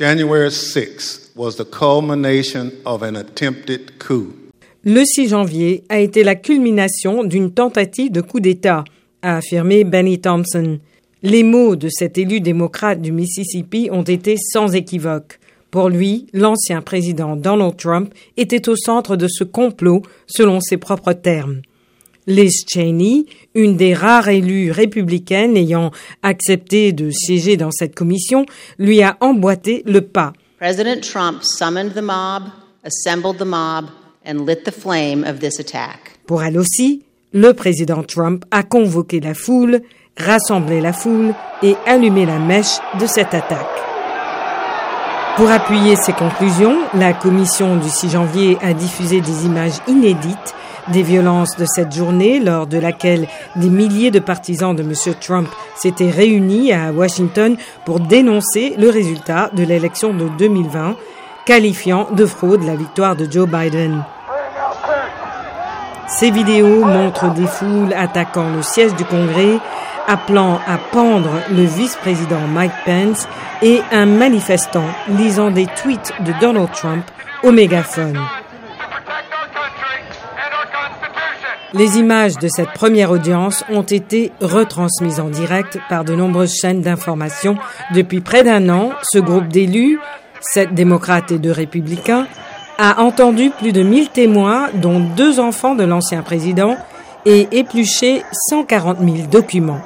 January 6 was the culmination of an attempted coup. Le 6 janvier a été la culmination d'une tentative de coup d'État, a affirmé Benny Thompson. Les mots de cet élu démocrate du Mississippi ont été sans équivoque. Pour lui, l'ancien président Donald Trump était au centre de ce complot, selon ses propres termes. Liz Cheney, une des rares élues républicaines ayant accepté de siéger dans cette commission, lui a emboîté le pas. President Trump summoned the mob, assembled the mob, and lit the flame of this attack. Pour elle aussi, le président Trump a convoqué la foule, rassemblé la foule et allumé la mèche de cette attaque. Pour appuyer ses conclusions, la commission du 6 janvier a diffusé des images inédites des violences de cette journée lors de laquelle des milliers de partisans de M. Trump s'étaient réunis à Washington pour dénoncer le résultat de l'élection de 2020, qualifiant de fraude la victoire de Joe Biden. Ces vidéos montrent des foules attaquant le siège du Congrès, appelant à pendre le vice-président Mike Pence et un manifestant lisant des tweets de Donald Trump au mégaphone. Les images de cette première audience ont été retransmises en direct par de nombreuses chaînes d'information. Depuis près d'un an, ce groupe d'élus, sept démocrates et deux républicains, a entendu plus de 1000 témoins, dont deux enfants de l'ancien président, et épluché 140 000 documents.